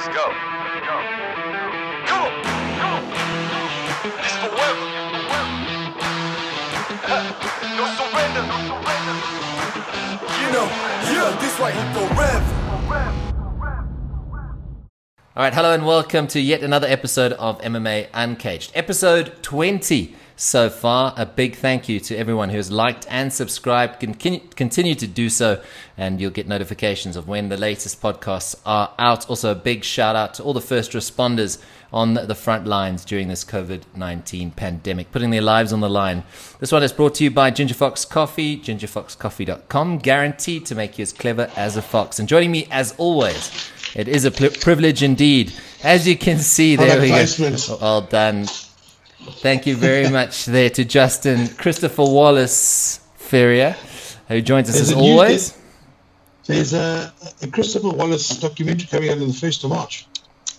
Let's go. Let's go. Come on. This forever. no surrender. No surrender. You know, yeah, this right here forever. All right, hello and welcome to yet another episode of MMA Uncaged. Episode 20 so far. A big thank you to everyone who has liked and subscribed. Continue, continue to do so, and you'll get notifications of when the latest podcasts are out. Also, a big shout out to all the first responders on the front lines during this COVID 19 pandemic, putting their lives on the line. This one is brought to you by Ginger Fox Coffee, gingerfoxcoffee.com, guaranteed to make you as clever as a fox. And joining me, as always, it is a pl- privilege indeed. As you can see, there we go. Well done. Thank you very much there to Justin Christopher Wallace Ferrier, who joins us There's as a new- always. There's a, a Christopher Wallace documentary coming out on the 1st of March.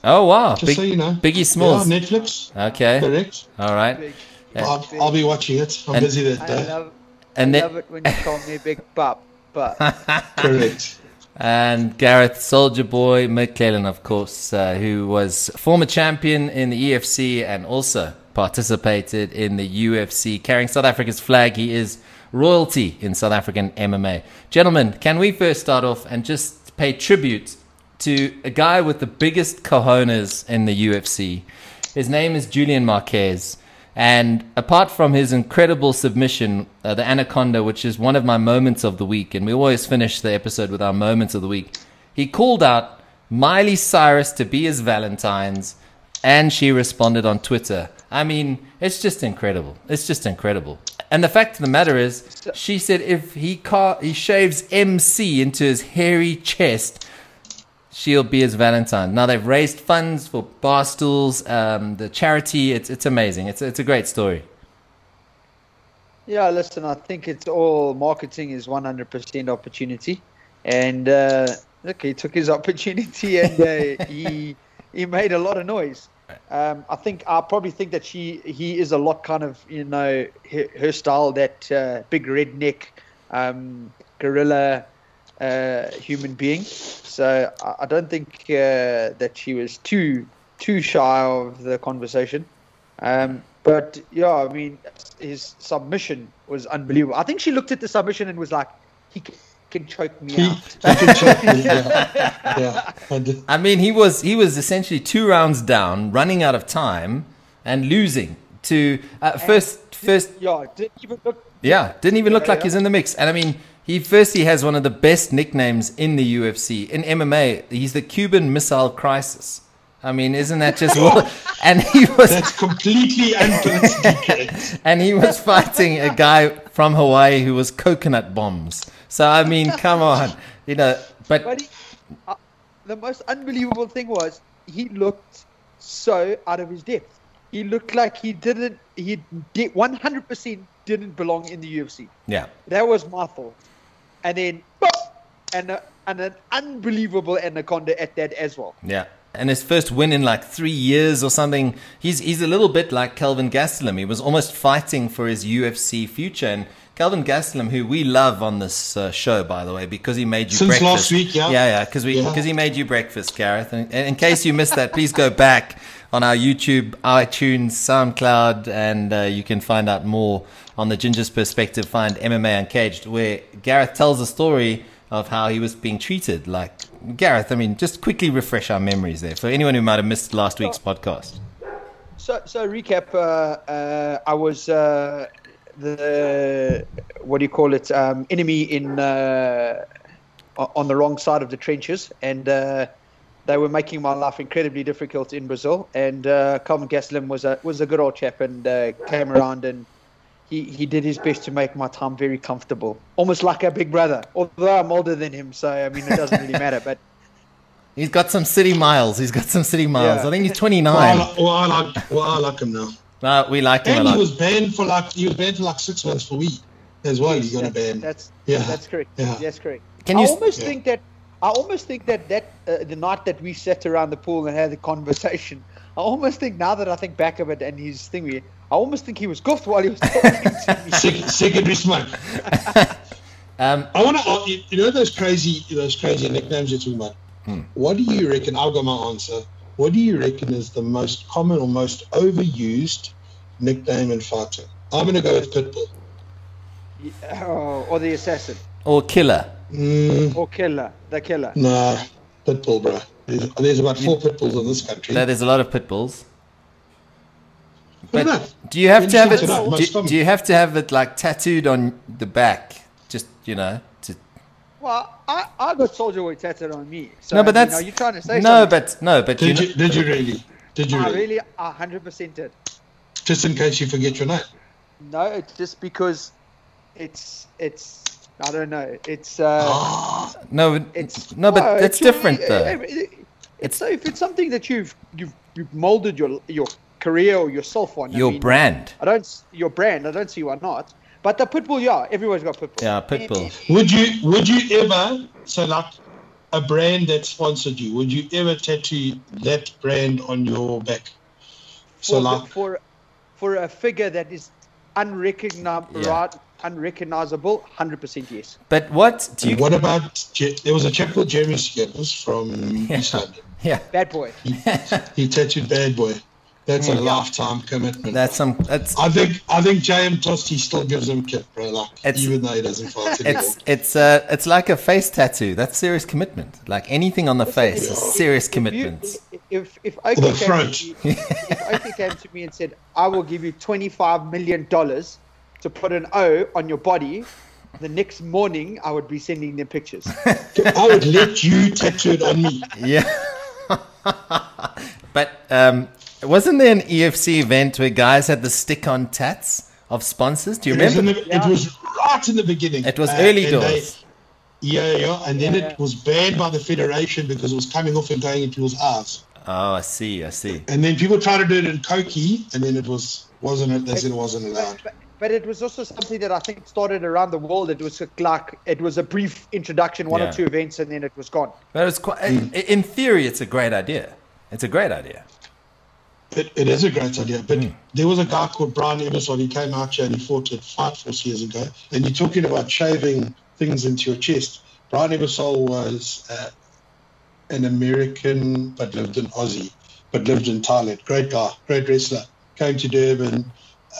Oh wow, Just Big- so you know. Biggie Smalls. Yeah, Netflix. Okay, Correct. all right. Yeah. I'll, I'll be watching it. I'm And- busy that I day. love, And I then- love it when you call me Big Pop. But Correct. and Gareth Soldier Boy McLellan, of course, uh, who was former champion in the EFC and also participated in the UFC, carrying South Africa's flag. He is royalty in South African MMA. Gentlemen, can we first start off and just pay tribute to a guy with the biggest cojones in the UFC? His name is Julian Marquez. And apart from his incredible submission, uh, the Anaconda, which is one of my moments of the week, and we always finish the episode with our moments of the week, he called out Miley Cyrus to be his Valentine's, and she responded on Twitter. I mean, it's just incredible. It's just incredible. And the fact of the matter is, she said if he ca- he shaves MC into his hairy chest, she'll be his Valentine. Now they've raised funds for Barstools, um, the charity. It's it's amazing. It's it's a great story. yeah, listen, I think it's all marketing is 100% opportunity. And uh, look, he took his opportunity and uh, he he made a lot of noise. Um, I think I probably think that she he is a lot kind of you know her, her style that uh, big redneck um, gorilla uh, human being. So I, I don't think uh, that she was too too shy of the conversation. Um, but yeah, I mean, his submission was unbelievable. I think she looked at the submission and was like, "He can, can choke me He, out." he can check me, yeah. yeah. I mean, he was he was essentially two rounds down, running out of time, and losing to uh, first first. Yeah, didn't even look. Yeah, didn't even look Yeah, like yeah. he's in the mix. And I mean, he firstly has one of the best nicknames in the UFC in MMA. He's the Cuban Missile Crisis. I mean, isn't that just what? And he was That's completely unpolitically and he was fighting a guy from Hawaii who was coconut bombs. So I mean, come on, you know. But But he, uh, the most unbelievable thing was he looked so out of his depth. He looked like he didn't. He did 100% didn't belong in the UFC. yeah, That was my thought. And then, and a, and an unbelievable anaconda at that as well. yeah. And his first win in like three years or something. He's he's a little bit like Kelvin Gastelum. He was almost fighting for his UFC future. And Kelvin Gastelum, who we love on this uh, show, by the way, because he made you Since breakfast. last week, yeah. yeah, yeah, because Yeah. because he made you breakfast, Gareth. And, and in case you missed that, please go back on our YouTube, iTunes, SoundCloud, and uh, you can find out more on the Ginger's perspective. Find MMA Uncaged, where Gareth tells a story of how he was being treated. Like Gareth, I mean, just quickly refresh our memories there for anyone who might have missed last week's podcast. So, so recap. Uh, uh, I was uh, the what do you call it? Um, enemy in uh, on the wrong side of the trenches, and uh, they were making my life incredibly difficult in Brazil. And uh, Kelvin Gastelum was a was a good old chap, and uh, came around and he, he did his best to make my time very comfortable, almost like a big brother. Although I'm older than him, so I mean it doesn't really matter. But He's got some city miles. He's got some city miles. Yeah. I think he's Well, 29. I, like, well, I like, well, I like him now. No, we like him a And he was banned for like he was banned for like six months for weed as well. He got a ban. That's Yeah. that's correct. Yeah. That's correct. Can you I you- almost Yeah. think that I almost think that that uh, the night that we sat around the pool and had the conversation, I almost think now that I think back of it and his thing, I almost think he was goofed while he was talking to me. Sec- secondary smoke. Um, I want to. You, you know those crazy, those crazy nicknames you're talking about. What do you reckon? I'll go my answer. What do you reckon is the most common or most overused nickname in fighting? I'm going to go with Pitbull. Oh, or the assassin. Or killer. Mm, Or killer. The killer. nah, Pitbull, bro. There's, there's about four Pitbulls in this country. there's a lot of Pitbulls. But do you have to have it? Interesting to know. Most Do, do you have to have it like tattooed on the back? Just you know. To, Well, I, I got Soldier Boy tattooed on me. So, no, but I mean, that's are you trying to say no, something? but no, but Did know, you, did you really? Did you I really? really, I 100% did. Just in case you forget your name. No, it's just because it's, it's, I don't know. It's, uh, Ah, no, but- it's no, but that's it's- different uh, though. It's, it's so if it's something that you've you've you've molded your your career or yourself on. I Your mean, brand. I don't your brand. I don't see why not. But the pitbull, yeah, everyone's got pitbull. Yeah, pitbull. would you would you ever so like a brand that sponsored you? Would you ever tattoo that brand on your back? So for, like for for a figure that is unrecognizable, Yeah. unrecognizable, hundred percent yes. But what do you? what about Je- there was a chap called Jeremy Skittles from East London. Yeah, Bad boy. He, he tattooed Bad Boy. That's a lifetime commitment. that's some. That's I think I think JM Tosti still gives him kit, bro. Like It's- even though he doesn't fight anymore. it's it's uh it's like a face tattoo. That's serious commitment. Like anything on the face is serious If you- commitment. If if Or Oki the came, to front. me, if Oakley came to me and said, "I will give you twenty five million dollars to put an O on your body," the next morning I would be sending them pictures. I would let you tattoo it on me. Yeah. but um, wasn't there an EFC event where guys had the stick-on tats of sponsors? Do you It was, in remember? it was right in the beginning. It was Uh, early and they- yeah, yeah, and then Yeah. it was banned by the federation because it was coming off and going into people's eyes. Oh, I see. I see. And then people tried to do it in Koki, and then it was wasn't it? They said it wasn't allowed. but, but it was also something that I think started around the world. It was like it was a brief introduction, one Yeah. or two events, and then it was gone. But it was quite. In theory, it's a great idea. It's a great idea. It, it is a great idea, but there was a guy called Brian Ebersole. He came out here and he fought at Fight Force years ago. And you're talking about shaving things into your chest. Brian Ebersole was uh, an American, but lived in Aussie, but lived in Thailand. Great guy, great wrestler. Came to Durban.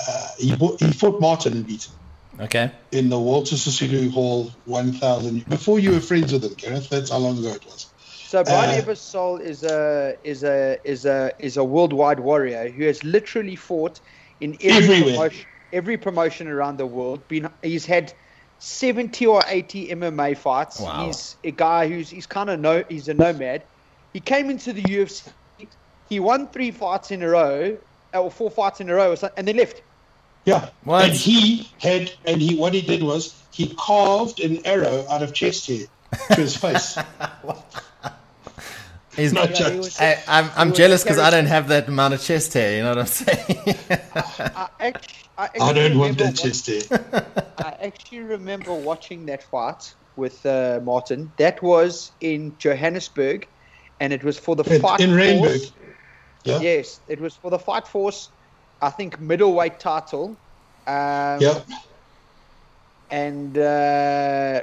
Uh, he, bought, he fought Martin and beat him Okay. in the Walter Sisulu Hall 1000. Before you were friends with him, Kenneth, that's how long ago it was. So Brian Uh, Ebersole is a is a is a is a worldwide warrior who has literally fought in every promotion, every promotion around the world. Been he's had seventy or eighty MMA fights. Wow. He's a guy who's he's kind of no he's a nomad. He came into the UFC. He won three fights in a row, or four fights in a row, and then left. Yeah. What? And he had, and he, what he did was he carved an arrow out of chest hair to his face. He's not. joke. he was- I, I'm, I'm jealous because I don't have that amount of chest hair. You know what I'm saying? I, act- I, I actually don't want that chest hair. I actually remember watching that fight with uh, Martin. That was in Johannesburg, and it was for the In, fight in Randburg. force. Yeah. Yes, it was for the fight force. I think middleweight title. Um, Yeah. And uh,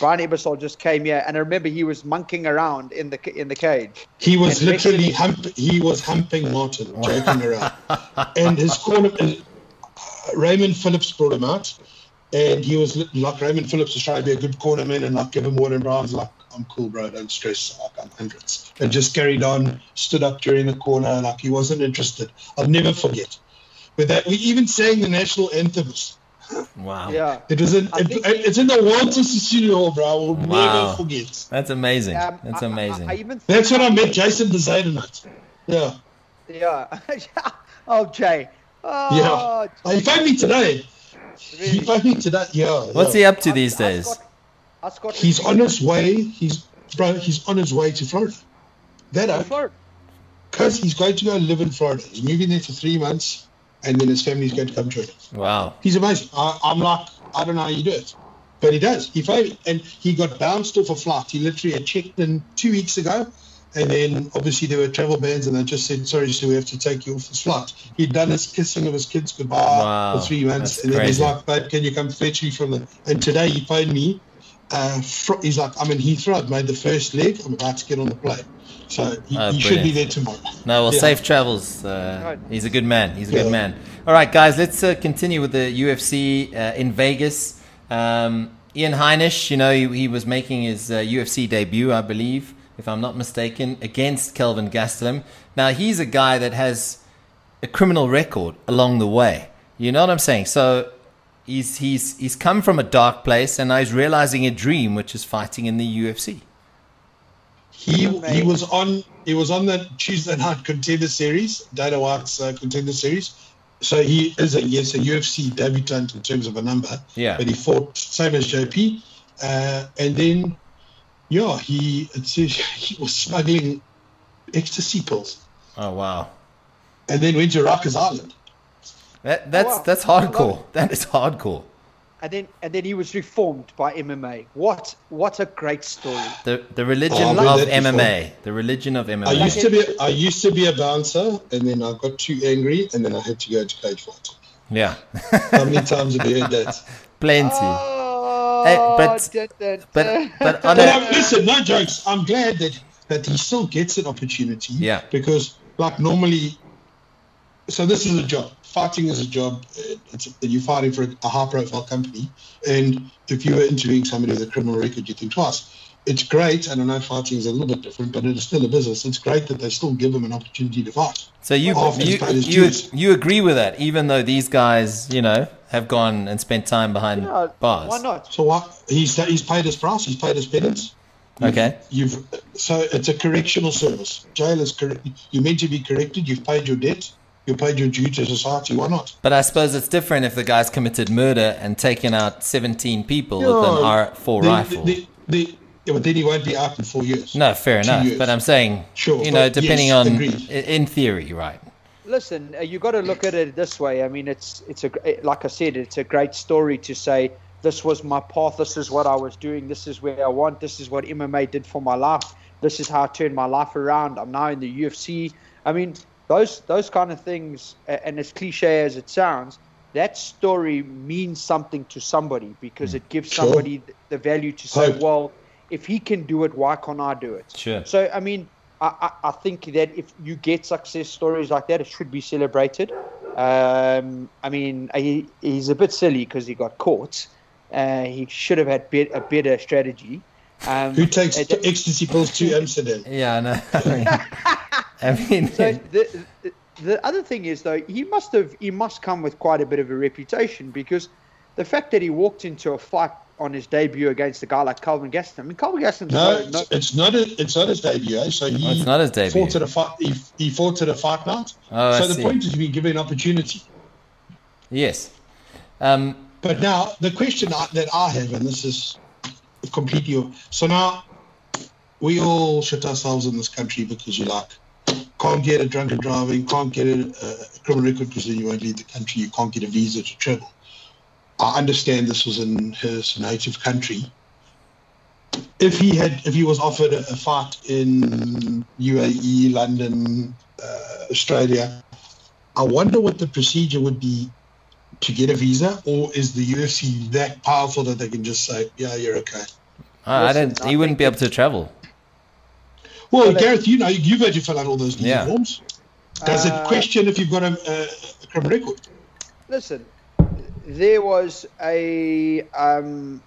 Brian Ebersole just came here, and I remember he was monkeying around in the in the cage. He was And literally hump, he was humping Martin, joking around. And his corner, uh, Raymond Phillips brought him out. And he was like Raymond Phillips was trying to be a good cornerman and like give him water. And Brian's like, I'm cool, bro. Don't stress. Like, I'm hundreds. And just carried on, stood up during the corner. Like he wasn't interested. I'll never forget. But that we even sang the national anthems. Wow. Yeah. It was in, it, it's in the Walter Sisulu Hall, bro. I will Wow. never forget. That's amazing. Um, That's I- I- amazing. I, even That's when I met Jason Desain night. Yeah. Yeah. oh, Jay. Oh, Yeah. Oh, he phoned me today. He really? phoned me today. Yeah. What's yeah. he up to I- these I days? got- I got He's on his way. He's bro. He's on his way to Florida. That uh, Florida. because he's going to go live in Florida. He's moving there for three months, and then his family's going to come join him. Wow. He's amazing. I, I'm like, I don't know how you do it, but he does. He phoned and he got bounced off a flight. He literally had checked in two weeks ago, and then obviously there were travel bans, and they just said, "Sorry, so we have to take you off this flight." He'd done his kissing of his kids goodbye Wow, for three months, and then he's like, "Babe, can you come fetch me from the?" And today he phoned me Uh, fr- he's like, I'm in Heathrow. I've made the first leg. I'm about to get on the plane. So he, Oh, he should be there tomorrow. No, well, Yeah. safe travels. Uh, he's a good man. He's a Yeah. good man. All right, guys, let's uh, continue with the UFC uh, in Vegas. Um, Ian Heinisch, you know, he, he was making his uh, UFC debut, I believe, if I'm not mistaken, against Kelvin Gastelum. Now, he's a guy that has a criminal record along the way. You know what I'm saying? So he's he's he's come from a dark place, and now he's realizing a dream, which is fighting in the UFC. He MMA. he was on he was on the Tuesday night contender series, Dana White's uh, contender series. So he is a yes a UFC debutant in terms of a number. Yeah. But he fought same as JP, uh, and then yeah he it says he was smuggling ecstasy pills, Oh wow, and then went to Rikers Island. that that's wow. that's hardcore. That is hardcore. And then and then he was reformed by MMA. What what a great story. The the religion Oh, of that before. MMA. The religion of MMA. I used to be I used to be a bouncer, and then I got too angry, and then I had to go to cage fight. yeah, How many times have you heard that? plenty. Oh, Hey, but- dun, dun, but but on But a, listen, no jokes. I'm glad that that he still gets an opportunity. Yeah. Because like normally, so this is a job. Fighting is a job. Uh, It's you're fighting for a high-profile company, and if you were interviewing somebody with a criminal record, you think twice. It's great, and I know fighting is a little bit different, but it is still a business. It's great that they still give them an opportunity to fight. so you you you, you agree with that, even though these guys, you know, have gone and spent time behind Yeah, bars. Why not? So what? He's he's paid his price. He's paid his penance. Okay. You've so it's a correctional service. Jail is correct. You're meant to be corrected. You've paid your debt. You paid your due to society. Why not? But I suppose it's different if the guy's committed murder and taken out 17 people with an R4 the, rifle. The, the, the, yeah, but then he won't be out in four years. no, fair enough. years. But I'm saying, Sure, you know, depending yes, on, agreed. in theory, right? Listen, uh, you got to look at it this way. I mean, it's it's a like I said, it's a great story to say this was my path. This is what I was doing. This is where I want. This is what MMA did for my life. This is how I turned my life around. I'm now in the UFC. I mean, those those kind of things, and as cliche as it sounds, that story means something to somebody because it gives Sure. somebody th- the value to say, Hope. well, if he can do it, why can't I do it? Sure. So I mean, I, I, I think that if you get success stories like that, it should be celebrated. Um, I mean, he, he's a bit silly because he got caught. Uh, he should have had a better strategy. Um, Who takes uh, ecstasy pills to Amsterdam? Yeah, I know. I mean, I mean so the, the the other thing is though he must have he must come with quite a bit of a reputation because the fact that he walked into a fight on his debut against a guy like Calvin Gaston. I mean, Calvin Gaston's No, no, no, it's, it's not. A, it's not his debut. Eh? So he Oh, it's not his debut. Fought at a fight. He, he fought at a fight night. Oh, I so the see. point is to be given an opportunity. yes. Um, But now the question I, that I have, and this is completely so now we all shit ourselves in this country because you like can't get a drunken driving, can't get a, a criminal record because then you won't leave the country, you can't get a visa to travel. I understand this was in his native country. If he had, if he was offered a, a fight in UAE, London, uh, Australia, I wonder what the procedure would be to get a visa, or is the UFC that powerful that they can just say, "Yeah, you're okay"? I I don't. I He wouldn't be able to travel. Well, Well, Gareth, you know, you've had to fill out all those visa Yeah. forms. Does Uh, it question if you've got a, a, a criminal record? listen, there was a um,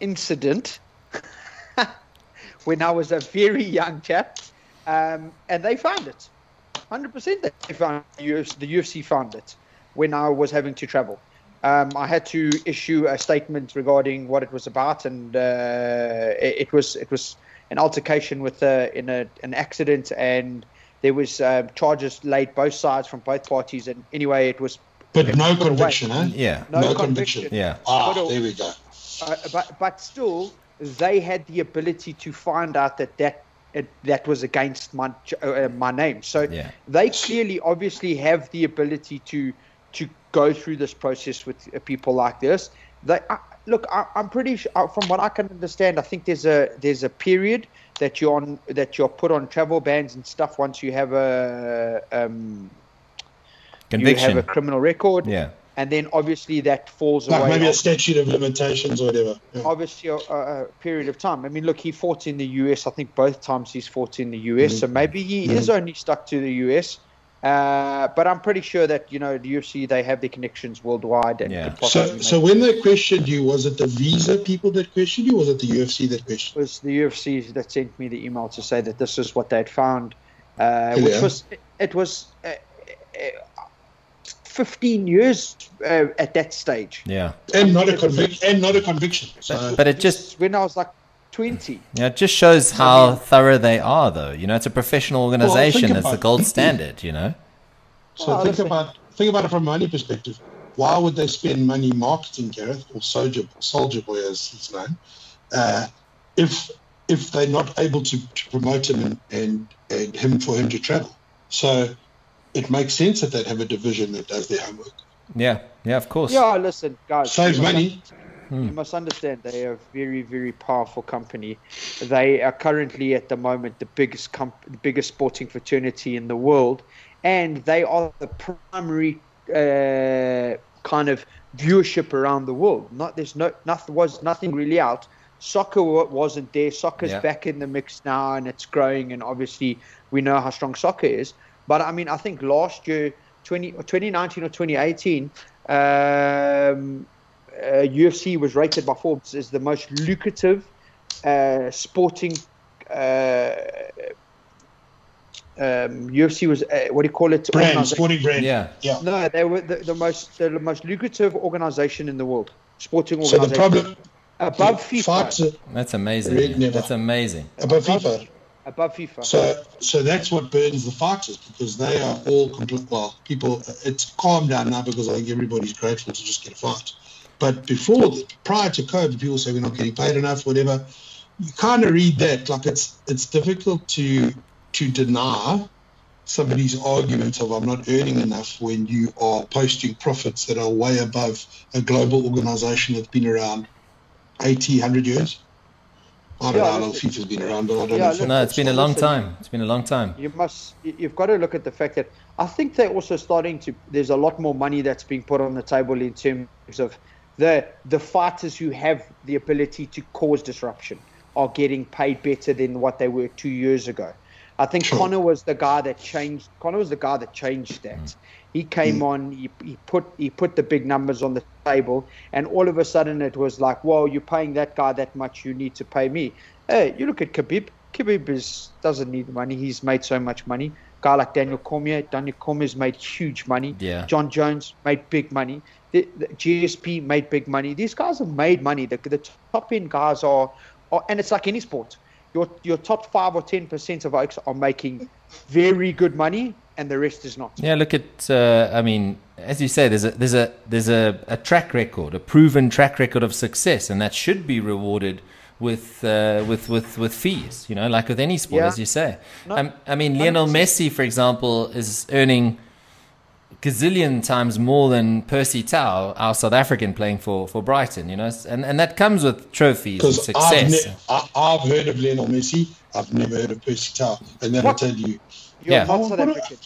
incident when I was a very young chap, um, and they found it. Hundred percent, they found UFC, the UFC found it when I was having to travel. Um, I had to issue a statement regarding what it was about, and uh, it, it was it was an altercation with uh, in a, an accident, and there was uh, charges laid both sides from both parties, and anyway, it was But no Put away. conviction, eh? Yeah. no, No conviction. conviction. Yeah. Ah, Put a- there we go. Uh, but but still, they had the ability to find out that that it, that was against my uh, my name. So Yeah. they clearly, obviously, have the ability to to go through this process with uh, people like this. They uh, look. I, I'm pretty sure, uh, from what I can understand. I think there's a there's a period that you're on that you're put on travel bans and stuff once you have a um, you have a criminal record. yeah. and then obviously that falls Like away. maybe a statute of limitations or whatever. Yeah. obviously a, a, a period of time. I mean, look, he fought in the US. I think both times he's fought in the US, so maybe he is only stuck to the US. Uh, but I'm pretty sure that you know the UFC they have their connections worldwide and Yeah. So, so when they questioned you, was it the visa people that questioned you, or was it the UFC that questioned? it questioned? was the UFC that sent me the email to say that this is what they'd found, uh, Yeah. which was it was uh, uh, 15 years uh, at that stage. Yeah. And not a conviction. And not a conviction. So, But it just when I was like 20. Yeah, it just shows how thorough they are, though. You know, it's a professional organization. think it's the gold standard. You know. so Well, think about think about it from a money perspective. Why would they spend money marketing Gareth or Soldier Soldier Boy as his name, uh, if if they're not able to, to promote him and, and and him for him to travel? So it makes sense that they'd have a division that does their homework. Yeah. Yeah. Of course. Yeah, listen, guys. Saves money. must- Hmm. You must understand they are a very, very powerful company. They are currently at the moment the biggest comp- the biggest sporting fraternity in the world, and they are the primary uh, kind of viewership around the world. Not there's no nothing was nothing really out. Soccer wasn't there. Soccer's Yeah. back in the mix now, and it's growing. And obviously, we know how strong soccer is. But I mean, I think last year, 20, or 2019 or 2018, um, UFC was rated by Forbes as the most lucrative uh, sporting. Uh, um, UFC was uh, what do you call it? Brand, sporting brand. Yeah. Yeah. No, they were the, the most the most lucrative organization in the world, sporting So the problem above FIFA. fights That's amazing. Red yeah. never. That's amazing. above FIFA. Above FIFA. So, so that's what burns the foxes because they are all complete. Well, people, it's calmed down now because I think everybody's grateful to just get a fight. But before, prior to COVID, people say we're not getting paid enough, whatever. You kind of read that like it's it's difficult to to deny somebody's argument of I'm not earning enough when you are posting profits that are way above a global organization that's been around 80, 100 years. I don't Yeah, know how long FIFA's been around, but I don't Yeah, know. if look- No, it's been a long time. It's been a long time. you must you've got to look at the fact that I think they're also starting to there's a lot more money that's being put on the table in terms of the the fighters who have the ability to cause disruption are getting paid better than what they were two years ago. I think Sure. Conor was the guy that changed. Conor was the guy that changed that. Mm-hmm. He came mm-hmm. on. He, he put he put the big numbers on the table, and all of a sudden it was like, "Whoa, you're paying that guy that much. You need to pay me." Hey, you look at Khabib. Khabib is doesn't need money. He's made so much money. Guy like Daniel Cormier. Daniel Cormier's made huge money. Yeah. Jon Jones made big money. The, the GSP made big money. These guys have made money. The, the top end guys are, are, and it's like any sport. Your your top five or ten percent of oaks are making very good money, and the rest is not. Yeah, look at. Uh, I mean, as you say, there's a there's a there's a, a track record, a proven track record of success, and that should be rewarded with uh, with with with fees. You know, like with any sport, Yeah. as you say. No, um, I mean, Lionel Messi, for example, is earning gazillion times more than Percy Tau, our South African playing for for Brighton. You know, and and that comes with trophies and Because I've, success. ne- I, I've heard of Lionel Messi, I've never heard of Percy Tau, and then I What? tell you, You're Yeah. not South African.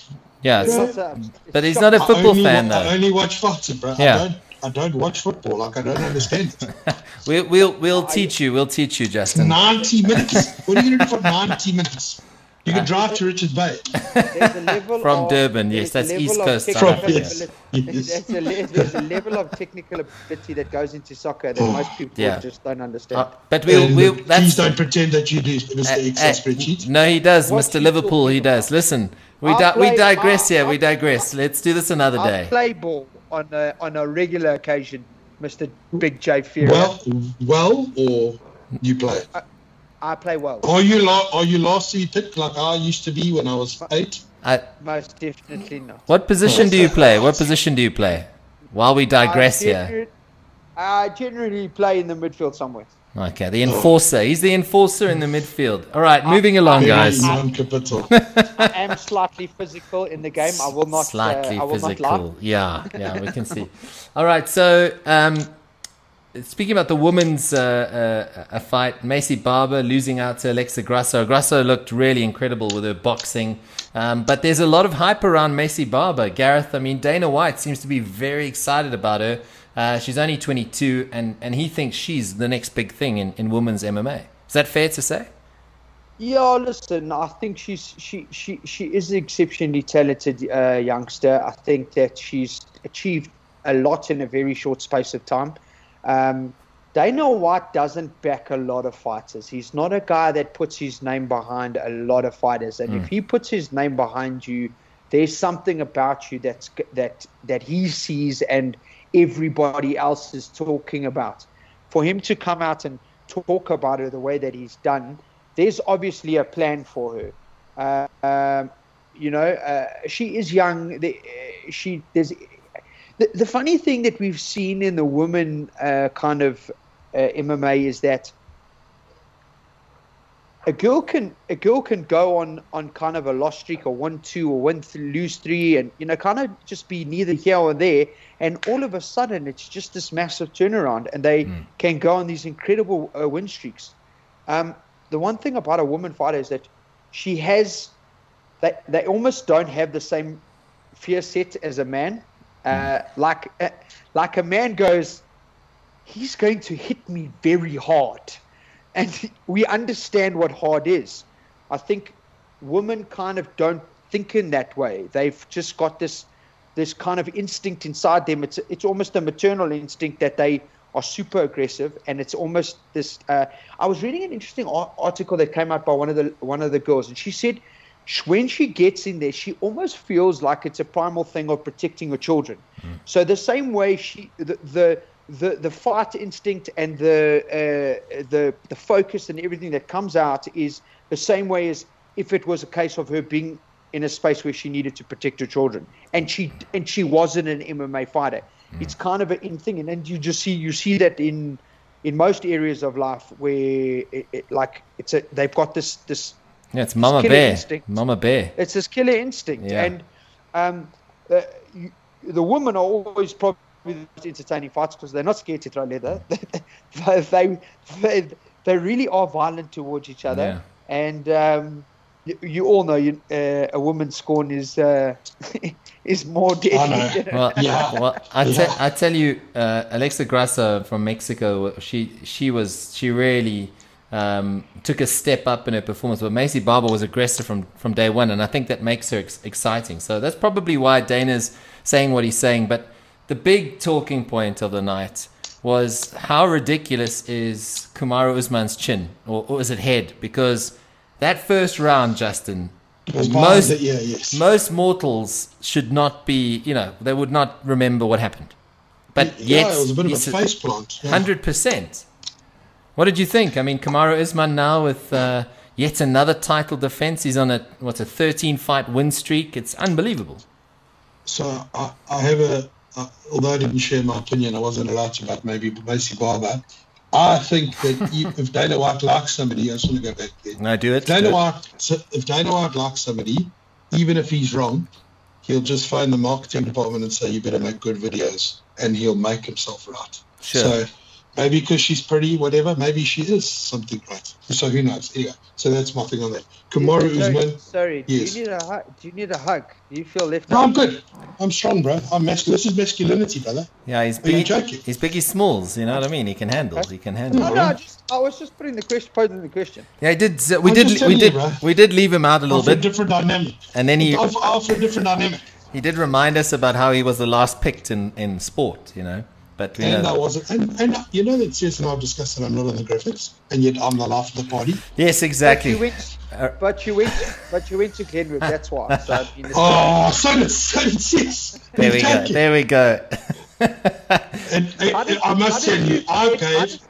yeah, You're it's- not, it's but he's not a I football only, fan wa- I though. only watch fights, bro. Yeah. I don't, watch football. Like I don't understand it. We'll we'll we'll teach you. We'll teach you, Justin. Ninety minutes. What are you going to do for ninety minutes? You can drive to Richards Bay. A level From of- Durban, yes, that's East Coast technical South Africa. Yes, ability- yes. There's, a, le- there's a level of technical ability that goes into soccer that most people Yeah. just don't understand. Uh, but we'll we'll please that's don't pretend that you do Mr. Uh, Excel uh, spreadsheet. No, he does, What Mr. Liverpool. He does. Listen, we I'll di- we digress I'll- here. We I'll- digress. Let's do this another I day. play ball on a, on a regular occasion, Mr. Big J Fury. Well, well, or you play. I play well, Are you la- Are you last to be like I used to be when I was eight? I, most definitely not. what position do you play? What position do you play? While we digress I here. I generally play in the midfield somewhere. Okay, the enforcer. He's the enforcer in the midfield. All right, moving along, guys. non-capital. I am slightly physical in the game. I will not. Slightly uh, I will not physical. Yeah, yeah, we can see. All right, so um, speaking about the women's uh, uh, a fight, Maycee Barber losing out to Alexa Grasso. Grasso looked really incredible with her boxing. Um, but there's a lot of hype around Maycee Barber. Gareth, I mean, Dana White seems to be very excited about her. Uh, she's only 22, and, and he thinks she's the next big thing in, in women's MMA. Is that fair to say? Yeah, listen, I think she's she she she is an exceptionally talented uh, youngster. I think that she's achieved a lot in a very short space of time. Um, Dana White doesn't back a lot of fighters. He's not a guy that puts his name behind a lot of fighters. And mm. if he puts his name behind you, there's something about you that's that that he sees and everybody else is talking about. For him to come out and talk about her the way that he's done there's obviously a plan for her. Uh, um, you know, uh, she is young. The, uh, she there's the, the funny thing that we've seen in the women uh, kind of uh, MMA is that a girl can a girl can go on on kind of a loss streak or one two or one th- lose three and you know kind of just be neither here or there and all of a sudden it's just this massive turnaround and they mm. can go on these incredible uh, win streaks. Um, the one thing about a woman fighter is that she has they they almost don't have the same fear set as a man. Uh, hmm. like uh, like a man goes, he's going to hit me very hard, and we understand what hard is. I think women kind of don't think in that way. They've just got this this kind of instinct inside them. It's it's almost a maternal instinct that they are super aggressive, and it's almost this. Uh, I was reading an interesting article that came out by one of the one of the girls, and she said when she gets in there, she almost feels like it's a primal thing of protecting her children. Mm. So the same way she the the the, the fight instinct and the uh, the the focus and everything that comes out is the same way as if it was a case of her being in a space where she needed to protect her children, and she and she wasn't an MMA fighter. Mm. It's kind of an in thing, and then you just see you see that in in most areas of life where it, it, like it's a they've got this this yeah it's mama bear instinct. mama bear it's this killer instinct yeah. and um uh, you, the women are always probably entertaining fights because they're not scared to throw leather they, they, they they really are violent towards each other yeah. and um you, you all know you, uh, a woman's scorn is uh, is more deadly. well, yeah. well, I, te- yeah. I tell you, uh, Alexa Grasso from Mexico, she she was she really um, took a step up in her performance. But Maycee Barber was aggressive from from day one, and I think that makes her ex- exciting. So that's probably why Dana's saying what he's saying. But the big talking point of the night was how ridiculous is Kamaru Usman's chin, or, or is it head? Because that first round, Justin, most it, yeah, yes. most mortals should not be, you know, they would not remember what happened. But yeah, yet, it was a bit of a face plant. Hundred percent. What did you think? I mean, Kamaru Usman now with uh, yet another title defense. He's on a what's a 13 fight win streak. It's unbelievable. So I, I have a, uh, although I didn't share my opinion, I wasn't allowed to about maybe Maycee Barber. I think that if Dana White likes somebody, I just want to go back there. No, do it. If Dana, White, if Dana White likes somebody, even if he's wrong, he'll just phone the marketing department and say, you better make good videos. And he'll make himself right. Sure. So maybe because she's pretty, whatever, maybe she is something right. So who knows? Anyway, so that's my thing on that. Kamaru sorry, Usman. Sorry, yes. do you need a hug? Do you need a hug? Do you feel left No, I'm good. I'm strong, bro. I'm masculine. This is masculinity, brother. Yeah, he's big. He's big. He's smalls. You know what I mean? He can handle. He can handle. No, no. I, just, I was just putting the question, posing the question. Yeah, he did. Uh, we I'm did. We did. You, we did leave him out a little Offer bit. A different dynamic. And then he. Offer a different dynamic. He did remind us about how he was the last picked in in sport. You know. But and know, I wasn't, and, and you know that Jess and I have discussed that I'm not on the graphics, and yet I'm the life of the party. Yes, exactly. But you went, uh, but you went, but you went to Glenwood. That's why. So oh, so did, so did Jess. There we go. There we go. and, and I must tell you, I gave.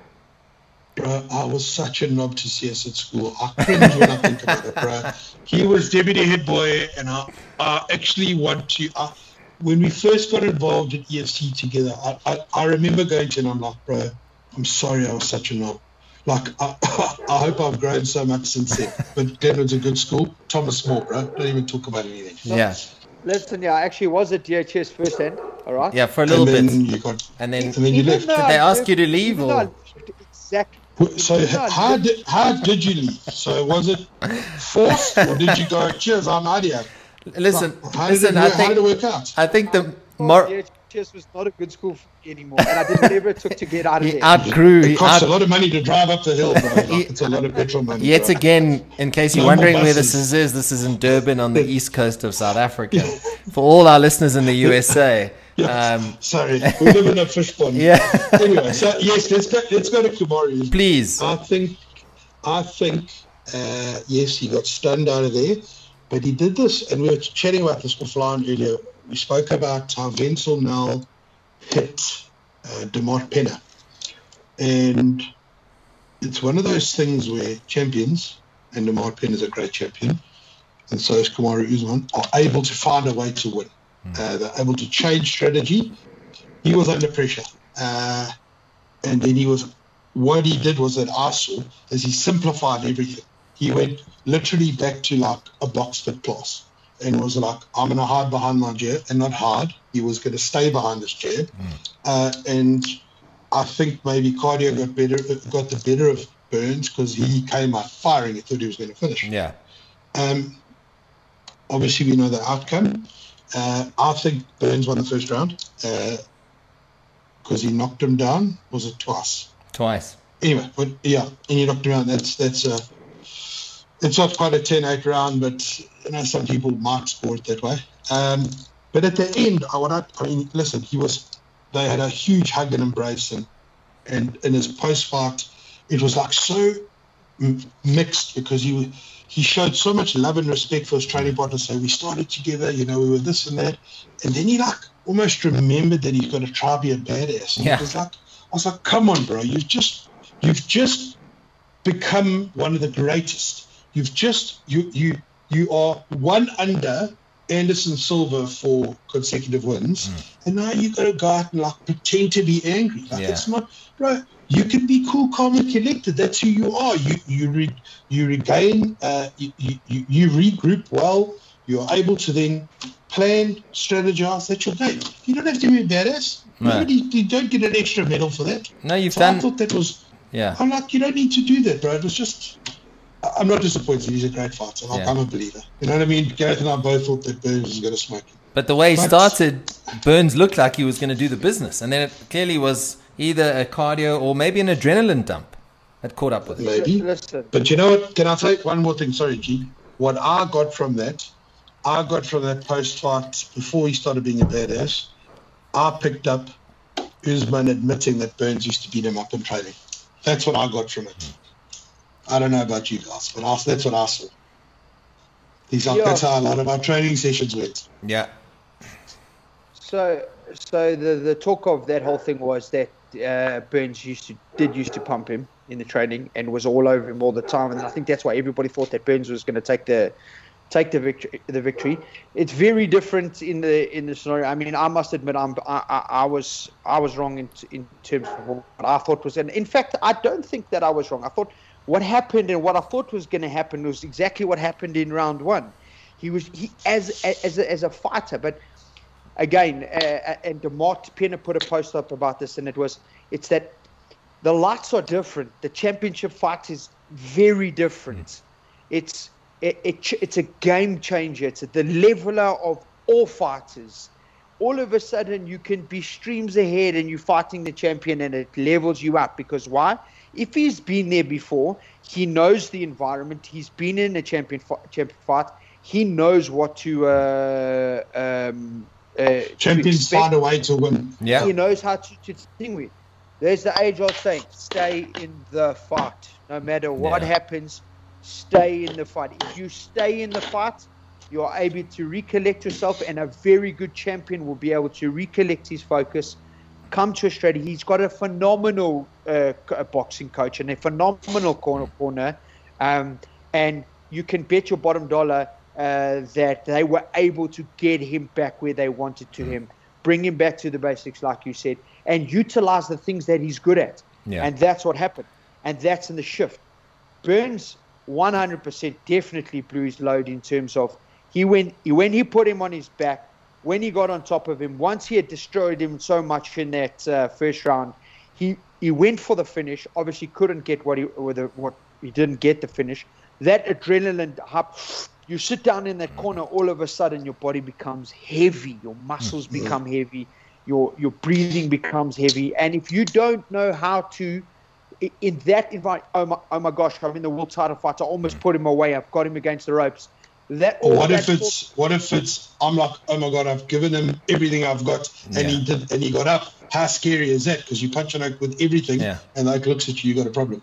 Bro, I was such a knob to CS at school. I cringe when I think about it, bro. He was deputy head boy, and I, I actually want to. I, when we first got involved in EFC together, I, I, I remember going to him, I'm like, bro, I'm sorry I was such a knob. Like, I, I hope I've grown so much since then. But Glenwood's a good school. Thomas More, bro. Don't even talk about anything. Yeah. Listen, yeah, I actually was at DHS first hand. All right. Yeah, for a little and bit. then you got, And then- and then you left. Did they I ask you to leave, even though I or- left, Exactly. So Even though I how did how did you leave? So was it forced or did you go? Cheers, I'm out of here. Listen, How did, listen. I work- how did it think work out? I think the Oh, more yeah, was not a good school for me anymore, and I did whatever it took to get out of he there. outgrew. It costs a lot of money to drive up the hill, bro. Like, it's a lot of petrol money. yet bro. again, in case you're No wondering where this buses. is, this is in Durban on the east coast of South Africa. For all our listeners in the USA, um, Sorry, we live in a fish pond. yeah, Anyway, so yes, let's go. Let's go to Kamaru. please. I think, I think, uh, yes, he got stunned out of there, but he did this, and we were chatting about this offline earlier. We spoke about how Wenzel now hit uh, Demart Penna, and it's one of those things where champions, and Demart Penna is a great champion, and so is Kamaru Usman, are able to find a way to win. Uh, they're able to change strategy. He was under pressure, uh, and then he was what he did was that I saw is he simplified everything. He went literally back to like a box fit class and was like, I'm going to hide behind my chair and not hide. He was going to stay behind this chair. Uh, and I think maybe cardio got better, got the better of Burns because he came out firing. He thought he was going to finish. Yeah, Um, obviously, we know the outcome. Uh, I think Burns won the first round because he knocked him down. Was it twice? twice. anyway, but yeah, and you knocked him out. That's that's a. It's not quite a 10-8 round, but you know some people might score it that way. Um, but at the end, I would. I mean, listen, he was. They had a huge hug and embrace, and and in his post-fight, it was like so mixed because he he showed so much love and respect for his training partner. So we started together, you know, we were this and that, and then he like almost remembered that he's got to try be a badass. And Yeah. was like I was like, come on, bro, you've just you've just become one of the greatest. You've just you you you are one under Anderson Silva for consecutive wins, and now you got to go out and like pretend to be angry. Like Yeah. it's not, bro. You can be cool, calm, and collected. That's who you are. You you re, you regain. Uh, you, you you you regroup well. You're able to then plan, strategize. That's your game. You don't have to be a badass. No. Nobody, you don't get an extra medal for that. No, you've So I thought that was. Yeah, I'm like, you don't need to do that, bro. It was just. I- I'm not disappointed. He's a great fighter. Like, Yeah. I'm a believer. You know what I mean? Gareth and I both thought that Burns was going to smoke him. but the way he But- started, Burns looked like he was going to do the business, and then it clearly was either a cardio or maybe an adrenaline dump that caught up with him. Maybe. Listen, But you know what? Can I say one more thing? Sorry, G. What I got from that, I got from that post fight before he started being a badass, I picked up Usman admitting that Burns used to beat him up in training. That's what I got from it. I don't know about you guys, but I, that's what I saw. He's like, Yeah. that's how a lot of our training sessions went. Yeah, so so the the talk of that whole thing was that uh, Burns used to did used to pump him in the training and was all over him all the time, and I think that's why everybody thought that Burns was going to take the take the victory. The victory. It's very different in the in the scenario. I mean, I must admit, I'm I, I, I was I was wrong in in terms of what I thought was, and in fact, I don't think that I was wrong. I thought what happened and what I thought was going to happen was exactly what happened in round one. He was he as as a, as a fighter, but again, uh, and Demart Penna put a post up about this, and it was it's that the lights are different. The championship fight is very different. It's it, it, it's a game changer. It's the leveler of all fighters. All of a sudden, you can be streams ahead and you're fighting the champion, and it levels you up. Because why? If he's been there before, he knows the environment. He's been in a champion fi- champion fight. He knows what to uh, um, uh, Champions expect find a way to win. yeah. he knows how to, to sing with. There's the age old saying, stay in the fight. No matter what Yeah. happens, stay in the fight. If you stay in the fight, you are able to recollect yourself, and a very good champion will be able to recollect his focus, come to Australia. He's got a phenomenal uh, boxing coach and a phenomenal corner, corner um, and you can bet your bottom dollar uh, that they were able to get him back where they wanted to him, bring him back to the basics, like you said, and utilize the things that he's good at. Yeah. And that's what happened. And that's in the shift. Burns 100% definitely blew his load in terms of he went when he put him on his back when he got on top of him, once he had destroyed him so much in that uh, first round, he he went for the finish. Obviously, couldn't get what he what, the, what he didn't get the finish. That adrenaline up. You sit down in that corner, all of a sudden your body becomes heavy, your muscles become heavy, your your breathing becomes heavy, and if you don't know how to in that environment, oh my, oh my gosh, I'm in the world title fight. I almost put him away. I've got him against the ropes. That Or what that if sort- it's what if it's I'm like oh my god I've given him everything I've got and he did and he got up how scary is that because you punch him out with everything Yeah. and like looks at you you got a problem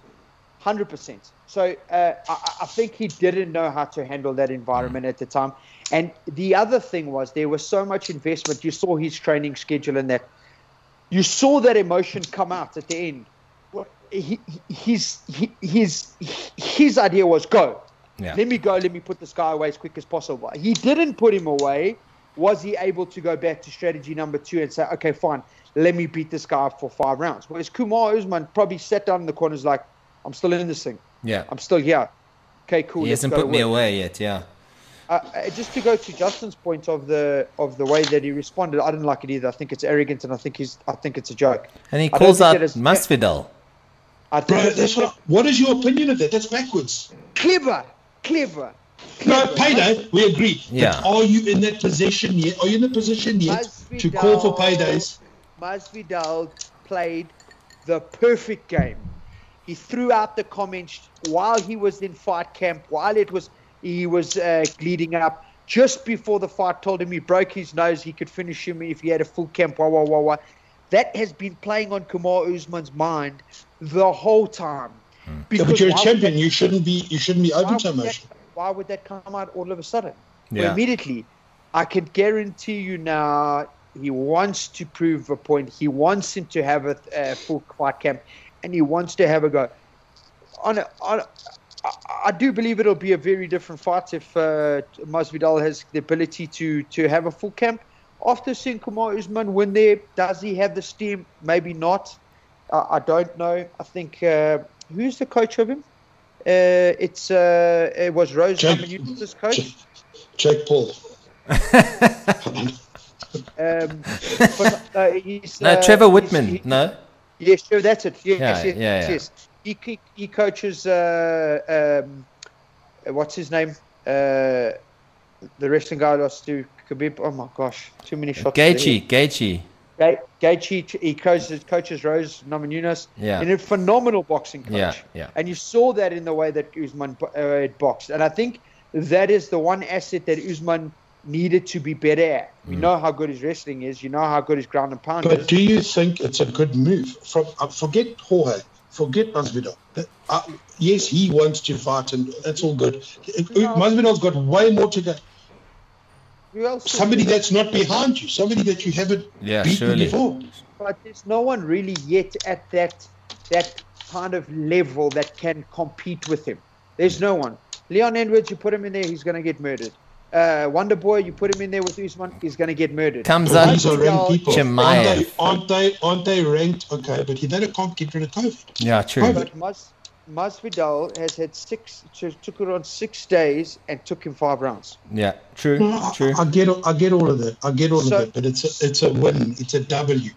Hundred percent. So uh, I, I think he didn't know how to handle that environment at the time. And the other thing was there was so much investment. You saw his training schedule and that. You saw that emotion come out at the end. What- He, he- his he, his his idea was go. Yeah. Let me go. Let me put this guy away as quick as possible. He didn't put him away. Was he able to go back to strategy number two and say, okay, fine, let me beat this guy for five rounds? Whereas Kamaru Usman probably sat down in the corners like, I'm still in this thing. Yeah. I'm still here. Okay, cool. He hasn't put me work. away yet. Yeah. Uh, uh, just to go to Justin's point of the of the way that he responded, I didn't like it either. I think it's arrogant, and I think he's I think it's a joke. And he I calls out it is- Masvidal. I think bro that's what what is your opinion of that that's backwards clever, clever. no clever. payday we agree Yeah. but are you in that position yet are you in the position yet to call for paydays Masvidal played the perfect game. He threw out the comments while he was in fight camp, while it was he was uh, leading up. Just before the fight, told him he broke his nose, he could finish him if he had a full camp. Wah wah wah wah. That has been playing on Kamaru Usman's mind the whole time. Yeah, but you're a champion that- you shouldn't be you shouldn't be why open would, to that, emotion why would that come out all of a sudden? Yeah. Immediately, I can guarantee you now. He wants to prove a point. He wants him to have a, a full fight camp, and he wants to have a go. On a, on a, I, I do believe it'll be a very different fight if uh, Masvidal has the ability to to have a full camp. After seeing Kamaru Usman win there, does he have the steam? Maybe not. Uh, I don't know. I think uh, who's the coach of him? Uh, it's uh, it was Rose Jake- Namajunas' coach. Jake, Jake Paul Um, but, uh, he's, No, uh, Trevor he's- Wittman. he- no. Yes, sure, that's it. Yes, Yeah, yes, yes, yeah, yeah. yes. He, he, he coaches, uh, um, uh, what's his name? Uh, the wrestling guy lost to Khabib. Oh my gosh, too many shots. Gaethje. Gaethje. Ga- Gaethje, he coaches, coaches Rose Namajunas. Yeah. And a phenomenal boxing coach. Yeah, yeah. And you saw that in the way that Usman uh, had boxed. And I think that is the one asset that Usman needed to be better at. Mm. You know how good his wrestling is. You know how good his ground and pound But is. But do you think it's a good move? From uh, forget Jorge, forget Masvidal. Uh, yes, he wants to fight, and that's all good. Uh, Masvidal's got way more to go. Who else? is Somebody that's not behind you, somebody that you haven't Yeah, beaten surely. before. but there's no one really yet at that that kind of level that can compete with him. There's no one. Leon Edwards, you put him in there, he's going to get murdered. Uh, Wonder Boy, you put him in there with Usman, he's going to get murdered. Comes But these are ranked people. Chimaev. Aren't they, aren't they? Aren't they ranked? Okay, but he then can't get rid of COVID. Yeah, true. But Mas, Masvidal has had six, took took it on six days and took him five rounds. Yeah, true. I, True. I get, I get all of that. I get all So- of that. But it's a, it's a win. It's a W.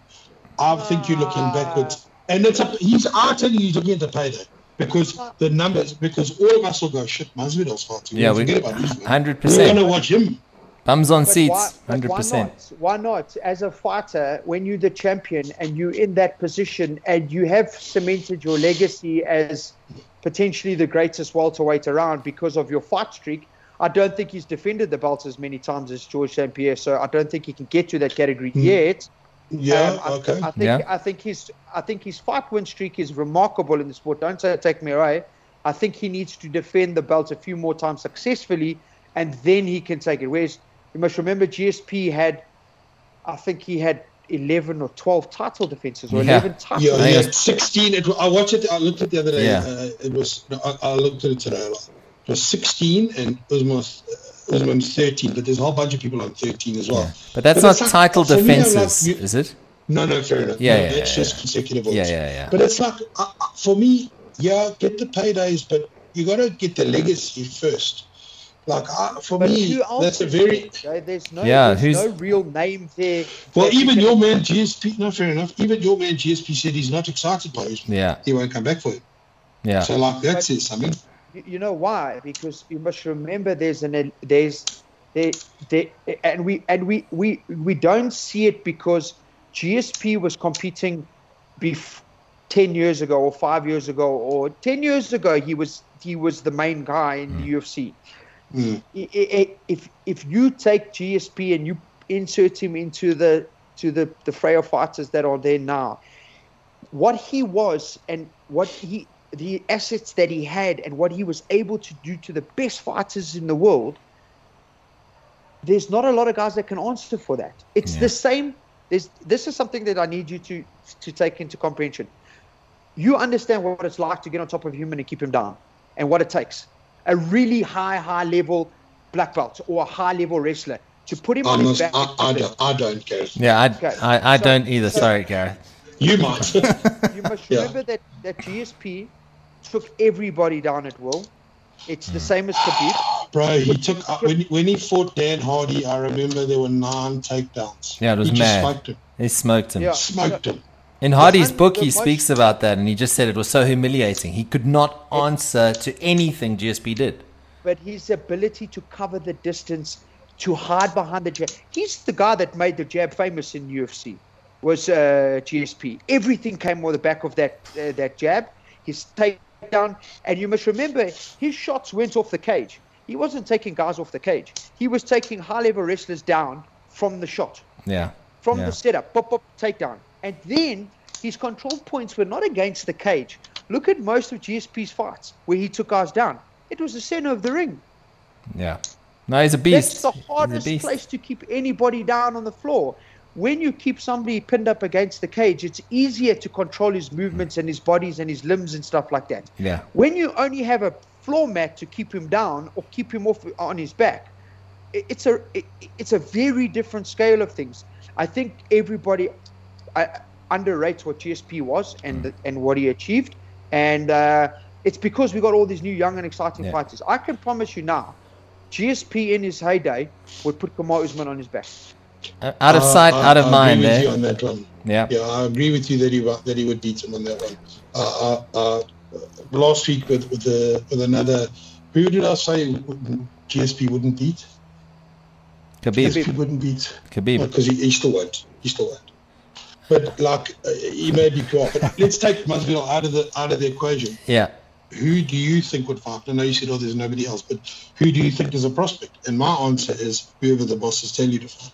I think you're looking backwards, and it's a. He's. I tell you, he's looking at the payday because the numbers. Because all of us will go shit. Masvidal's fighting. Yeah, We'll we forget about Usman. hundred We're gonna watch him. Bums on But seats. Hundred why percent. not? Why not? As a fighter, when you're the champion and you're in that position and you have cemented your legacy as potentially the greatest welterweight around because of your fight streak, I don't think he's defended the belt as many times as George St. Pierre. So I don't think he can get to that category yet. Yeah. Um, I, okay. I think Yeah. I think his I think his fight win streak is remarkable in the sport. Don't say take me away. I think he needs to defend the belt a few more times successfully, and then he can take it. Whereas you must remember GSP had, I think he had eleven or twelve title defenses or Yeah. eleven title. yeah, I think yeah. 16. It, I watched it. I looked at it the other day. Yeah. Uh, it was. no, I, I looked at it today. It was 16 and Usman's, uh, Usman's 13. But there's a whole bunch of people on 13 as well. But that's But not like- title for me, I'm like, defenses, you- is it? No, no, fair enough. Yeah, no, yeah, that's yeah, just yeah. consecutive. Yeah, yeah, yeah. But it's like uh, uh, for me, yeah, get the paydays, but you got to get the legacy first. Like I, for But me, who else that's a very there? There's no, Yeah, there's who's- no real name there. well. Even your man GSP. No, fair enough. Even your man GSP said he's not excited by his. Yeah, He won't come back for it. yeah, So like that But- says something. You- You know why? Because you must remember there's an there's there, there and we and we we we don't see it because GSP was competing bef- 10 years ago or 5 years ago or 10 years ago he was he was the main guy in hmm. the UFC. Mm. If if you take GSP and you insert him into the to the the frail fighters that are there now, what he was and what he the assets that he had and what he was able to do to the best fighters in the world there's not a lot of guys that can answer for that it's Yeah. the same there's this is something that i need you to to take into comprehension you understand what it's like to get on top of a human and keep him down and what it takes a really high high level black belt or a high level wrestler to put him on I'm his back I, I, don't, I don't care. yeah. I, Okay, I, I so- don't either. so- Sorry, Gareth. You might. you must Yeah. remember that, that GSP took everybody down at will. It's the same as Khabib. Bro, he took uh, when when he fought Dan Hardy. I remember there were nine takedowns. Yeah, it was he mad. Just smoked him. He smoked him. Yeah. Smoked him. In Hardy's book, he speaks about that, and he just said it was so humiliating. He could not answer to anything GSP did. But his ability to cover the distance, to hide behind the jab. He's the guy that made the jab famous in UFC. Was uh, GSP. Everything came on the back of that uh, that jab. His takedown, and you must remember his shots went off the cage. He wasn't taking guys off the cage. He was taking high level wrestlers down from the shot. Yeah. from Yeah. the setup, pop, pop, takedown. And then his control points were not against the cage. Look at most of GSP's fights where he took guys down. It was the center of the ring. Yeah. No, he's a beast. That's the hardest place to keep anybody down on the floor. When you keep somebody pinned up against the cage, it's easier to control his movements and his bodies and his limbs and stuff like that. Yeah. When you only have a floor mat to keep him down or keep him off on his back, it's a it, it's a very different scale of things. I think everybody uh, underrates what GSP was and Mm. and what he achieved, and uh, it's because we got all these new young and exciting Yeah. fighters. I can promise you now, GSP in his heyday would put Kamaru Usman on his back. Uh, Out of Uh, sight, I- out of I mind. agree with Eh? you on that one. Yeah. Yeah, I agree with you that he that he would beat him on that one. Uh, uh, uh, last week with with, the, with another, who did I say GSP wouldn't beat? Khabib. GSP wouldn't beat Khabib. because he, he still won't. He still won't. But like uh, he may be quiet. But let's take Masvidal out of the out of the equation. Yeah. Who do you think would fight? I know you said, oh, there's nobody else, but who do you think is a prospect? And my answer is whoever the bosses tell you to fight.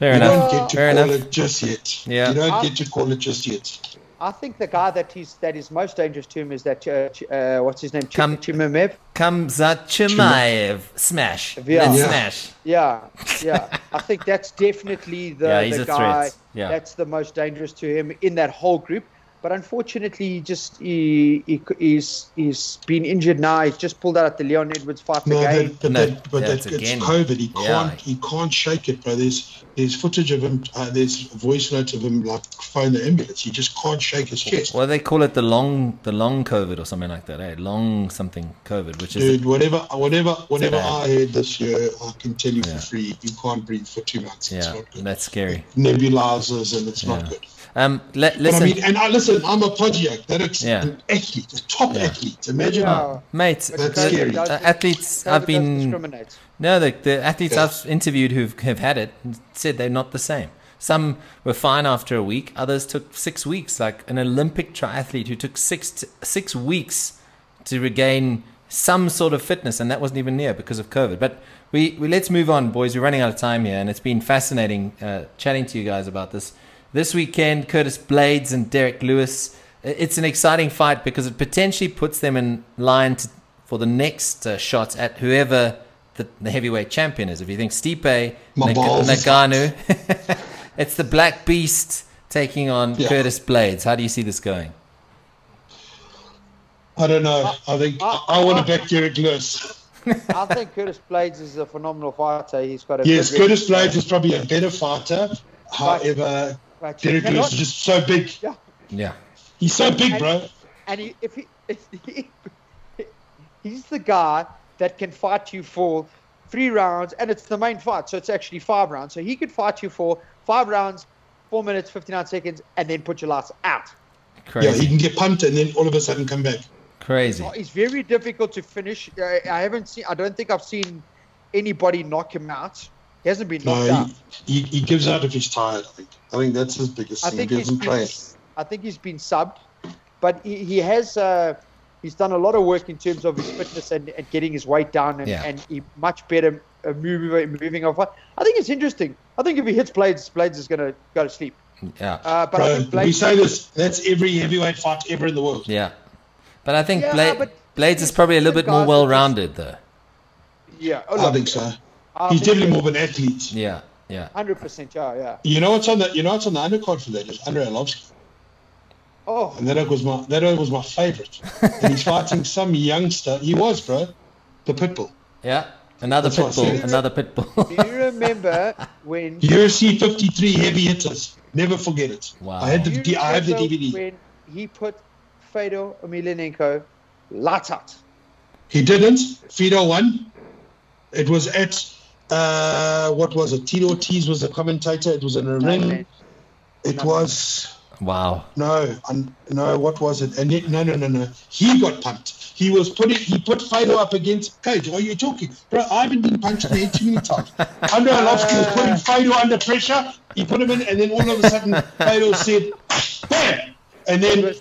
Fair enough. you enough. don't get to Fair call enough. it just yet. Yeah. You don't I- get to call it just yet. I think the guy that he's that is most dangerous to him is that uh, uh, what's his name, Ch- Come- Chimaev. Khamzat Chimaev. Smash. Yeah. Smash. Yeah, yeah. I think that's definitely the, Yeah, he's the guy. Yeah. that's the most dangerous to him in that whole group. But unfortunately, he just he, he he's he's been injured now. He's just pulled out at the Leon Edwards fight No, again. that, but No, that, but that's that, it's. COVID. He Yeah. can't he can't shake it, bro. There's there's footage of him. Uh, there's voice notes of him like phone the ambulance. He just can't shake his chest. Well, they call it the long, the long COVID or something like that. Eh? Long something COVID, which is Dude, whatever, whatever, whatever. I heard this year, I can tell you Yeah. for free, you can't breathe for two months. It's yeah, not good. that's scary. Nebulizers and it's Yeah. not good. Um, let, But listen, I mean, and I listen. I'm a Podiac. That ex- Yeah. an athlete, a top Yeah. athlete. Imagine Yeah. mate. That's the- scary. COVID uh, doesn't- athletes I've been no, the, the athletes Yeah. I've interviewed who have had it said they're not the same. Some were fine after a week. Others took six weeks. Like an Olympic triathlete who took six t- six weeks to regain some sort of fitness, and that wasn't even near because of COVID. But we, we let's move on, boys. We're running out of time here, and it's been fascinating uh, chatting to you guys about this. This weekend, Curtis Blaydes and Derrick Lewis. It's an exciting fight because it potentially puts them in line to, for the next uh, shot at whoever the, the heavyweight champion is. If you think Stipe My Nag- Ngannou, it's the Black Beast taking on Yeah. Curtis Blaydes. How do you see this going? I don't know. I think I- I, want to back Derrick Lewis. I think Curtis Blaydes is a phenomenal fighter. He's got a Yes, good Curtis. Blaydes is probably a better fighter. However, But you Derrick cannot- Lewis is just so big. Yeah. Yeah. He's so big, bro. and he, if he, if he, he's the guy that can fight you for three rounds, and it's the main fight, so it's actually five rounds. So he could fight you for five rounds, four minutes, 59 seconds, and then put your last out. Crazy. Yeah, he can get pumped and then all of a sudden come back. Crazy. Oh, it's very difficult to finish. I, I haven't seen. I don't think I've seen anybody knock him out. He hasn't been knocked No, out. he, he, he gives out if he's tired. I think. I think that's his biggest I thing. think He he's doesn't been, play. I think he's been subbed, but he, he has uh, he's done a lot of work in terms of his fitness and, and getting his weight down and, Yeah. and he much better uh, moving moving off. I think it's interesting. I think if he hits Blaydes, Blaydes is going to go to sleep. Yeah. Uh, but I Bro, think we Blaydes. say this. That's every heavyweight fight ever in the world. Yeah. But I think Yeah, Bla- but Blaydes is probably a little bit more well-rounded, though. yeah, oh, I think so. I He's definitely so. more of an athlete. Yeah. Yeah. Hundred percent, yeah, yeah. You know what's on the you know what's on the undercard for that is Andrei Arlovsky. Oh, And that was my that was my favourite. and he's fighting some youngster. He was, bro. The pitbull. Yeah. Another That's pitbull. Another pitbull. do you remember when? UFC 53 heavy hitters. Never forget it. Wow. I had the I have the DVD. when he put Fedor Emelianenko lights out. He didn't. Fido won. It was at uh, what was it? Tito Ortiz was the commentator. It was in a ring. It was wow. no, un, no. What was it? And it, no, no, no, no. He got pumped. He was putting. He put Fido up against Cage. What are you talking, bro? I haven't been punched in the head too many times. Andrei Arlovsky was putting Fido under pressure. He put him in, and then all of a sudden, Fido said, "Bam!" And then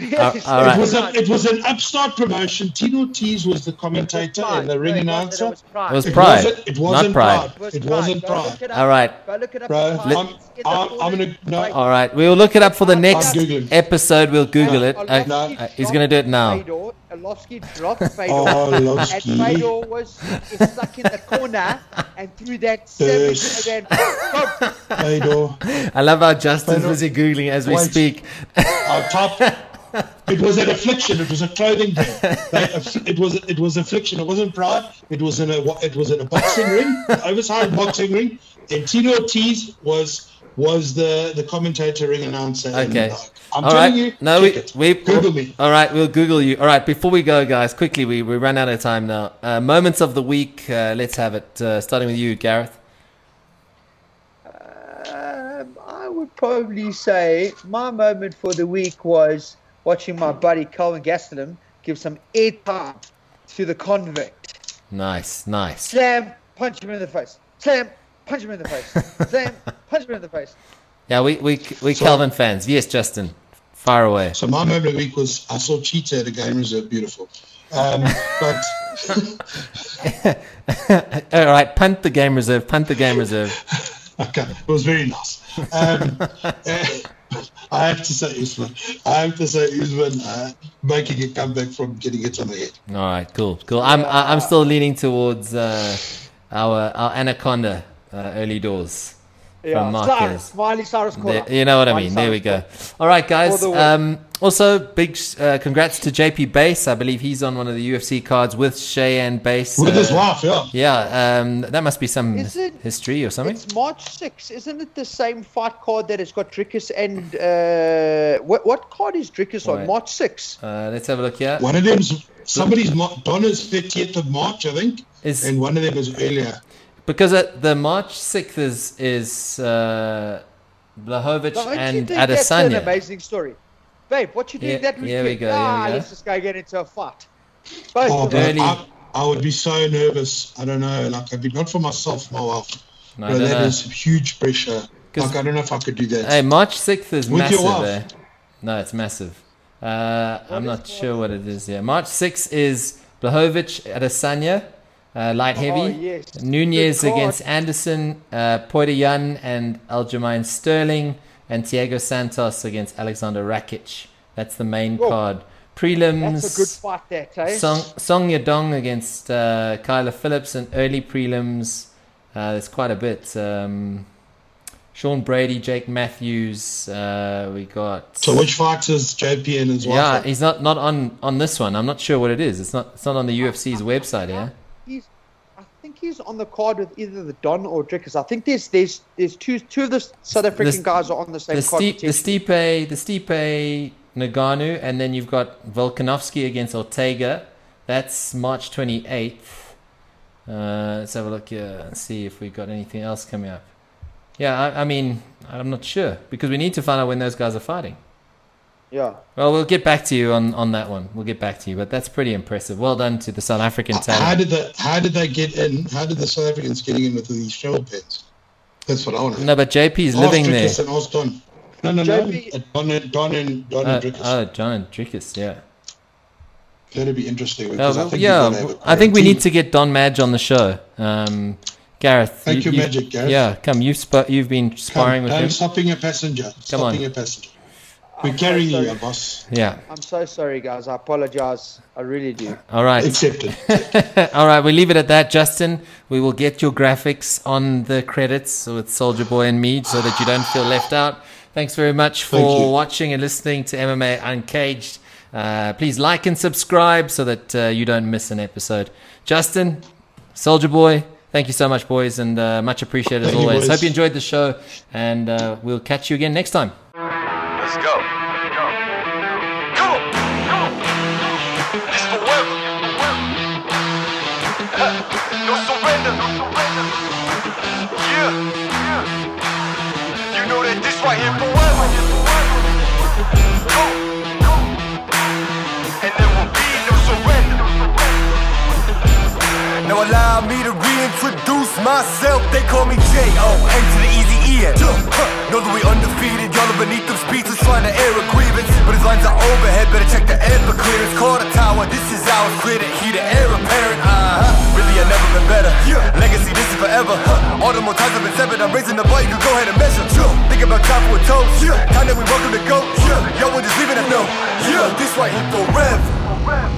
Was that? Uh, all right. It was a, it was an upstart promotion. Tito Ortiz was the commentator and the ring No, it announcer. wasn't, It was It It Pride, wasn't, it wasn't Pride. pride. It wasn't Go pride. look it up. All right. Go look it up. Bro, It's fine. I'm- It's in the I'm- corner. I'm gonna- no. Wait. All right. We will look it up for the next episode. We'll Google it. Uh, No. uh, he's going to do it now. Fedor, Arlovsky dropped Fedor. Oh, And Arlovsky. Fedor was stuck in the corner and threw that savage Yes. and then boom. Fedor. I love how Justin's Fedor- busy Googling as we Wait. speak. Our top. It was an affliction. It was a clothing brand. It was it was affliction. It wasn't pride. It was in a it was in a boxing ring, oversized boxing ring. And Tito Ortiz was was the the commentator, ring announcer. and, Okay. uh, I'm All telling right. you. no, we, check it. we Google me. All right, we'll Google you. All right, before we go, guys, quickly, we, we run out of time now. Uh, moments of the week. Uh, let's have it. Uh, starting with you, Gareth. Um, I would probably say my moment for the week was watching my buddy Kelvin Gastelum give some airtime to the convict. Nice, nice. Slam, punch him in the face. Slam, punch him in the face. Slam, punch him in the face. Yeah, we we we So- Kelvin fans. Yes, Justin. Far away. So my moment of the week was I saw Cheetah at a game reserve, beautiful. Um, but All right, punt the game reserve. Punt the game reserve. okay, it was very nice. Um, I have to say Usman. I have to say Usman uh, making a comeback from getting hit on the head. All right, cool, cool. I'm I- I'm still leaning towards uh, our our anaconda uh, early doors from Marquez. Cyrus, Miley Cyrus corner. You know what I Miley mean. There we go. All right, guys. All. Um, also, big uh, congrats to JP Bass. I believe he's on one of the UFC cards with Shay Bass. Base. With his Uh, wife, yeah. Yeah, um, that must be some Is it- history or something. It's March 6th. Isn't it the same fight card that has got Dricus and. Uh, what, what card is Dricus on? March 6th. Uh, let's have a look here. One of them's somebody's Mar- Donna's 30th of March, I think, Is and one of them is earlier. Because uh, the March sixth is is uh, Blachowicz Don't you and think that's an amazing story? Babe, what you think Yeah, that here we weekend? go, here Ah, we go. let's just go get into a fight. Both Oh, bro. Early. I, I would be so nervous. I don't know. Like, I'd be not for myself, my wife. No, I Bro, that know. is huge pressure. Like, I don't know if I could do that. Hey, March sixth is With your massive. wife. Eh? No, it's massive. Uh, I'm not sure what it is. Yeah, March sixth is Blachowicz Adesanya, uh, light heavy. Oh, yes. Nunes against Anderson, uh, Poitier and Aljamain Sterling, and Thiago Santos against Alexander Rakic. That's the main Whoa. card. Prelims. That's a good fight, that, eh? Song, Song Yadong against uh, Kyler Phillips and early prelims. Uh, there's quite a bit. Um, Sean Brady, Jake Matthews. Uh, we got. So, which fights is JP and his wife? yeah, he's not, not on, on this one. I'm not sure what it is. It's not it's not on the UFC's website. Yeah. He's, I think he's on the card with either the Don or Dricus. I think there's there's there's two two of the South African The- guys are on the same The, card. Stipe, the Stipe, the Stipe Ngannou, and then you've got Volkanovski against Ortega, That's March 28th. Uh, let's have a look here and see if we've got anything else coming up. Yeah, I, I mean, I'm not sure because we need to find out when those guys are fighting. Yeah. Well, we'll get back to you on, on that one. We'll get back to you, but that's pretty impressive. Well done to the South African How did the how did they get in? How did the South Africans getting in with these show pins? That's what I want to know. No, but JP's Ask living there. And ask No, no, no. JP Don and Don and Don Uh, and Dricus. oh, John and Dricus, yeah. That'd be interesting. Oh, Because I think yeah, we're gonna have a I think we team. need to get Don Madge on the show. Um, Gareth, Thank you, Magic, Gareth. Yeah, come. You've sp- you've been Come, sparring with I'm him. stopping a passenger. stopping on. a passenger. We're carrying you, sorry. boss. Yeah. I'm so sorry, guys. I apologize. I really do. All right. Accepted. All right, we leave it at that, Justin. We will get your graphics on the credits with Soldier Boy and me so that you don't feel left out. Thanks very much for watching and listening to MMA Uncaged. Uh, please like and subscribe so that uh, you don't miss an episode. Justin, Soldier Boy, thank you so much, boys, and uh, much appreciated as Thank always. boys. Hope you enjoyed the show, and uh, we'll catch you again next time. Let's go. Come on. Come on. This forever. no surrender. No surrender. Yeah. You know that this right here forever. Go. Go. And there will be no surrender. Now allow me to reintroduce myself. They call me J.O. To the end. Know that we undefeated, y'all are beneath them speeches trying to air a grievance. But his lines are overhead, better check the air for clearance. Call the tower, this is our credit, he the heir apparent. Uh huh, really I never been better. Legacy, this is forever. All the more times I've been severed, I'm raising the bar, you can go ahead and measure. Think about time for a toast, time that we welcome to go. Y'all were just leaving a Yeah, This right here forever.